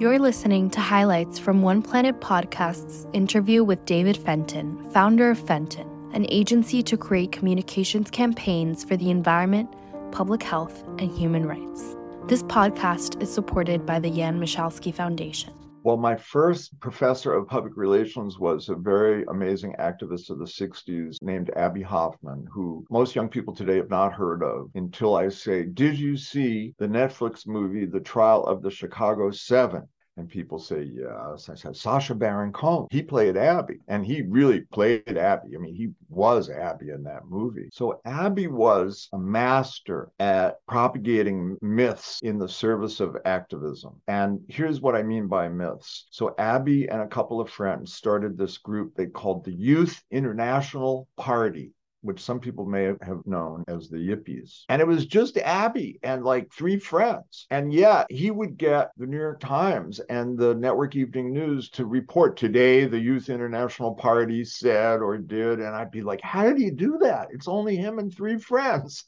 You're listening to highlights from One Planet Podcast's interview with David Fenton, founder of Fenton, an agency to create communications campaigns for the environment, public health, and human rights. This podcast is supported by the Jan Michalski Foundation. Well, my first professor of public relations was a very amazing activist of the 60s named Abbie Hoffman, who most young people today have not heard of until I say, Did you see the Netflix movie, The Trial of the Chicago Seven? And people say, yes. I said, Sacha Baron Cohen. He played Abbie, and he really played Abbie. I mean, he was Abbie in that movie. So Abbie was a master at propagating myths in the service of activism. And here's what I mean by myths. So Abbie and a couple of friends started this group they called the Youth International Party which some people may have known as the Yippies. And it was just Abbie and like three friends. And yet he would get the New York Times and the Network Evening News to report today the Youth International Party said or did. And I'd be like, how did he do that? It's only him and three friends.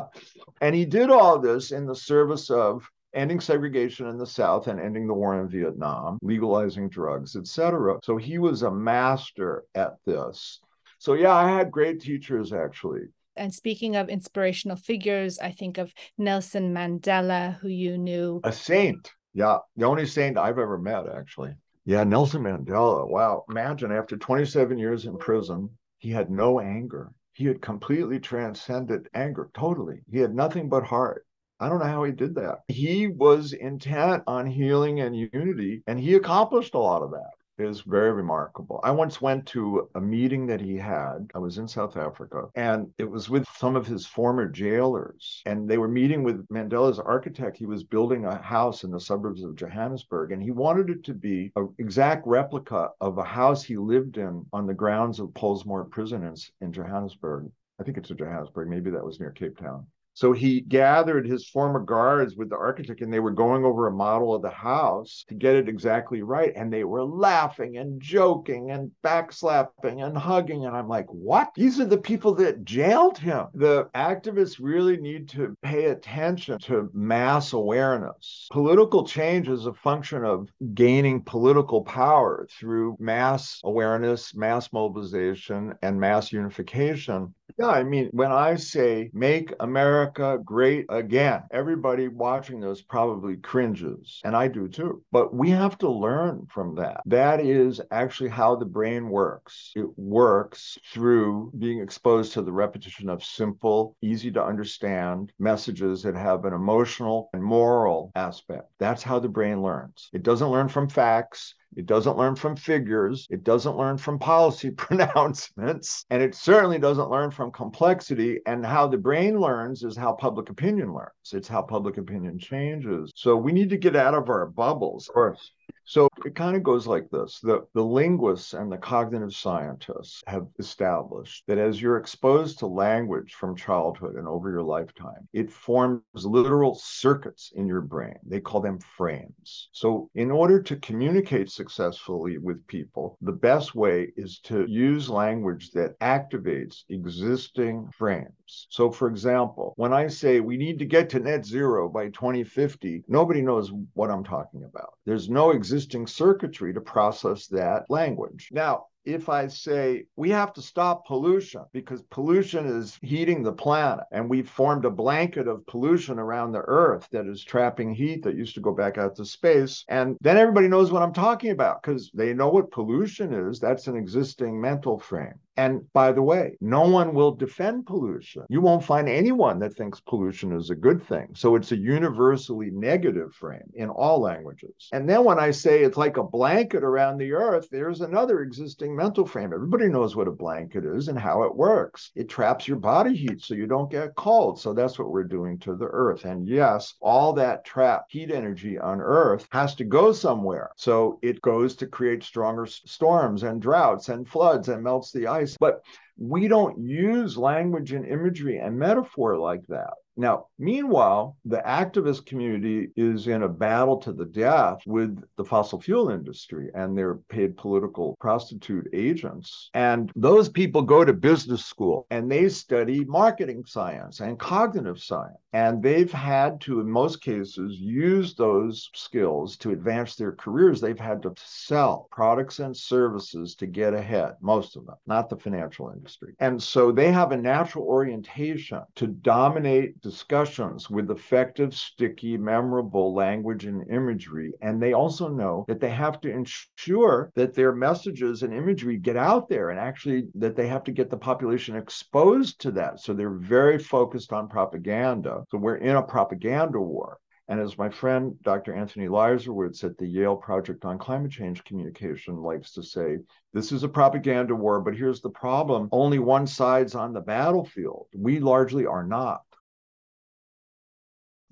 and he did all this in the service of ending segregation in the South and ending the war in Vietnam, legalizing drugs, etc. So he was a master at this. So yeah, I had great teachers actually. And speaking of inspirational figures, I think of Nelson Mandela, who you knew. A saint. Yeah, the only saint I've ever met, actually. Yeah, Nelson Mandela. Wow. Imagine after 27 years in prison, he had no anger. He had completely transcended anger totally. He had nothing but heart. I don't know how he did that. He was intent on healing and unity, and he accomplished a lot of that is very remarkable. I once went to a meeting that he had. I was in South Africa, and it was with some of his former jailers. And they were meeting with Mandela's architect. He was building a house in the suburbs of Johannesburg, and he wanted it to be an exact replica of a house he lived in on the grounds of Pollsmoor Prison in, in Johannesburg. I think it's in Johannesburg. Maybe that was near Cape Town. So he gathered his former guards with the architect, and they were going over a model of the house to get it exactly right. And they were laughing and joking and backslapping and hugging. And I'm like, what? These are the people that jailed him. The activists really need to pay attention to mass awareness. Political change is a function of gaining political power through mass awareness, mass mobilization, and mass unification. Yeah, I mean, when I say make America great again, everybody watching this probably cringes, and I do too. But we have to learn from that. That is actually how the brain works. It works through being exposed to the repetition of simple, easy to understand messages that have an emotional and moral aspect. That's how the brain learns. It doesn't learn from facts. It doesn't learn from figures. It doesn't learn from policy pronouncements. And it certainly doesn't learn from complexity. And how the brain learns is how public opinion learns. It's how public opinion changes. So we need to get out of our bubbles. Of course. So it kind of goes like this the, the linguists and the cognitive scientists have established that as you're exposed to language from childhood and over your lifetime, it forms literal circuits in your brain. They call them frames. So, in order to communicate successfully with people, the best way is to use language that activates existing frames. So, for example, when I say we need to get to net zero by 2050, nobody knows what I'm talking about. There's no existing circuitry to process that language. Now, if I say we have to stop pollution because pollution is heating the planet and we've formed a blanket of pollution around the earth that is trapping heat that used to go back out to space. And then everybody knows what I'm talking about because they know what pollution is. That's an existing mental frame. And by the way, no one will defend pollution. You won't find anyone that thinks pollution is a good thing. So it's a universally negative frame in all languages. And then when I say it's like a blanket around the earth, there's another existing mental frame. Everybody knows what a blanket is and how it works. It traps your body heat so you don't get cold. So that's what we're doing to the earth. And yes, all that trapped heat energy on earth has to go somewhere. So it goes to create stronger storms and droughts and floods and melts the ice but we don't use language and imagery and metaphor like that. Now, meanwhile, the activist community is in a battle to the death with the fossil fuel industry and their paid political prostitute agents. And those people go to business school and they study marketing science and cognitive science. And they've had to, in most cases, use those skills to advance their careers. They've had to sell products and services to get ahead, most of them, not the financial industry. And so they have a natural orientation to dominate discussions with effective, sticky, memorable language and imagery. And they also know that they have to ensure that their messages and imagery get out there and actually that they have to get the population exposed to that. So they're very focused on propaganda. So we're in a propaganda war. And as my friend Dr. Anthony Leiserowitz at the Yale Project on Climate Change Communication likes to say, this is a propaganda war, but here's the problem only one side's on the battlefield. We largely are not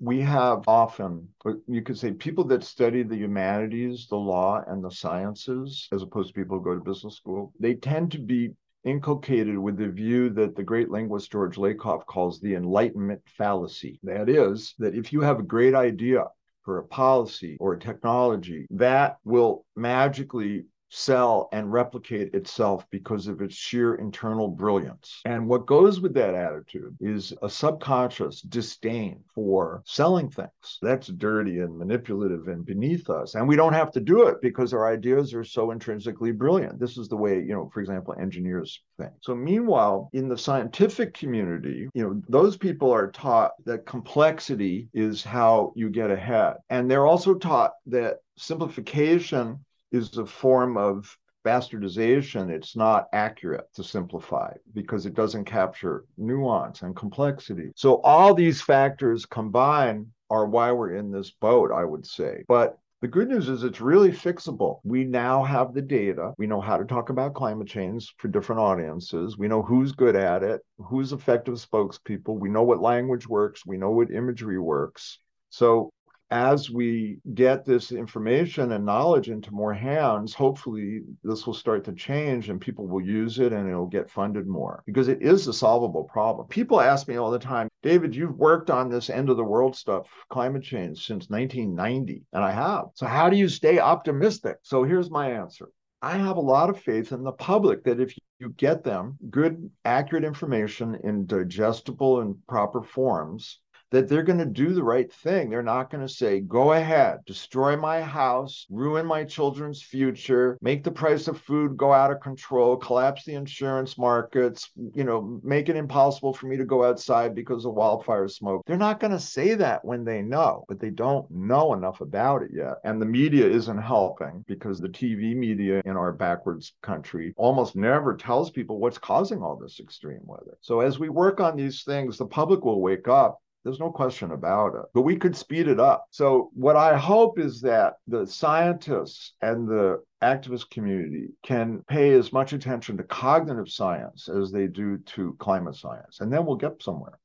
we have often, you could say, people that study the humanities, the law, and the sciences, as opposed to people who go to business school, they tend to be inculcated with the view that the great linguist George Lakoff calls the Enlightenment fallacy. That is, that if you have a great idea for a policy or a technology, that will magically sell and replicate itself because of its sheer internal brilliance. And what goes with that attitude is a subconscious disdain for selling things. That's dirty and manipulative and beneath us. And we don't have to do it because our ideas are so intrinsically brilliant. This is the way, you know, for example, engineers think. So meanwhile, in the scientific community, you know, those people are taught that complexity is how you get ahead. And they're also taught that simplification is a form of bastardization. It's not accurate to simplify because it doesn't capture nuance and complexity. So all these factors combined are why we're in this boat, I would say. But the good news is it's really fixable. We now have the data. We know how to talk about climate change for different audiences. We know who's good at it, who's effective spokespeople. We know what language works. We know what imagery works. So as we get this information and knowledge into more hands, hopefully this will start to change and people will use it and it'll get funded more because it is a solvable problem. People ask me all the time, David, you've worked on this end of the world stuff, climate change, since 1990. And I have. So, how do you stay optimistic? So, here's my answer. I have a lot of faith in the public that if you get them good, accurate information in digestible and proper forms, that they're going to do the right thing. They're not going to say, go ahead, destroy my house, ruin my children's future, make the price of food go out of control, collapse the insurance markets, you know, make it impossible for me to go outside because of wildfire smoke. They're not going to say that when they know, but they don't know enough about it yet. And the media isn't helping because the TV media in our backwards country almost never tells people what's causing all this extreme weather. So as we work on these things, the public will wake up there's no question about it. But we could speed it up. So, what I hope is that the scientists and the activist community can pay as much attention to cognitive science as they do to climate science, and then we'll get somewhere.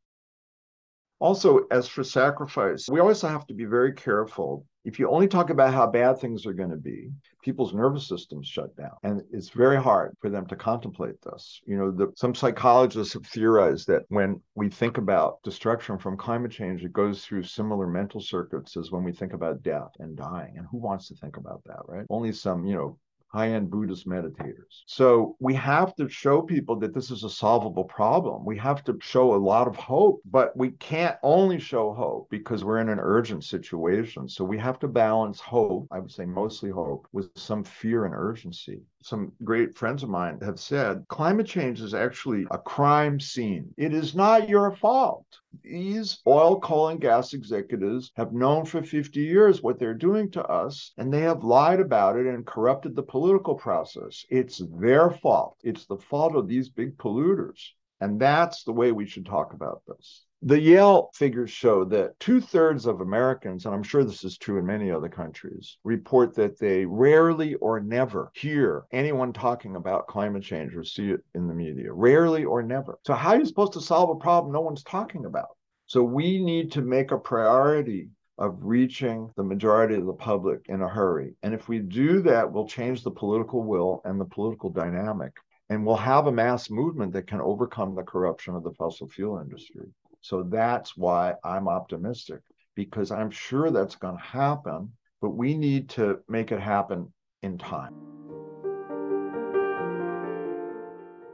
Also, as for sacrifice, we always have to be very careful. If you only talk about how bad things are going to be, people's nervous systems shut down. And it's very hard for them to contemplate this. You know, the, some psychologists have theorized that when we think about destruction from climate change, it goes through similar mental circuits as when we think about death and dying. And who wants to think about that, right? Only some, you know, high end Buddhist meditators. So we have to show people that this is a solvable problem. We have to show a lot of hope, but we can't only show hope because we're in an urgent situation. So we have to balance hope, I would say mostly hope, with some fear and urgency some great friends of mine have said climate change is actually a crime scene. It is not your fault. These oil, coal, and gas executives have known for 50 years what they're doing to us, and they have lied about it and corrupted the political process. It's their fault. It's the fault of these big polluters. And that's the way we should talk about this. The Yale figures show that two thirds of Americans, and I'm sure this is true in many other countries, report that they rarely or never hear anyone talking about climate change or see it in the media. Rarely or never. So, how are you supposed to solve a problem no one's talking about? So, we need to make a priority of reaching the majority of the public in a hurry. And if we do that, we'll change the political will and the political dynamic. And we'll have a mass movement that can overcome the corruption of the fossil fuel industry. So that's why I'm optimistic because I'm sure that's going to happen, but we need to make it happen in time.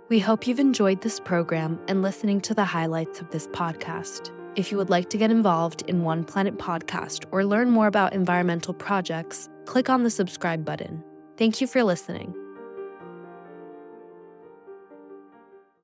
We hope you've enjoyed this program and listening to the highlights of this podcast. If you would like to get involved in One Planet Podcast or learn more about environmental projects, click on the subscribe button. Thank you for listening.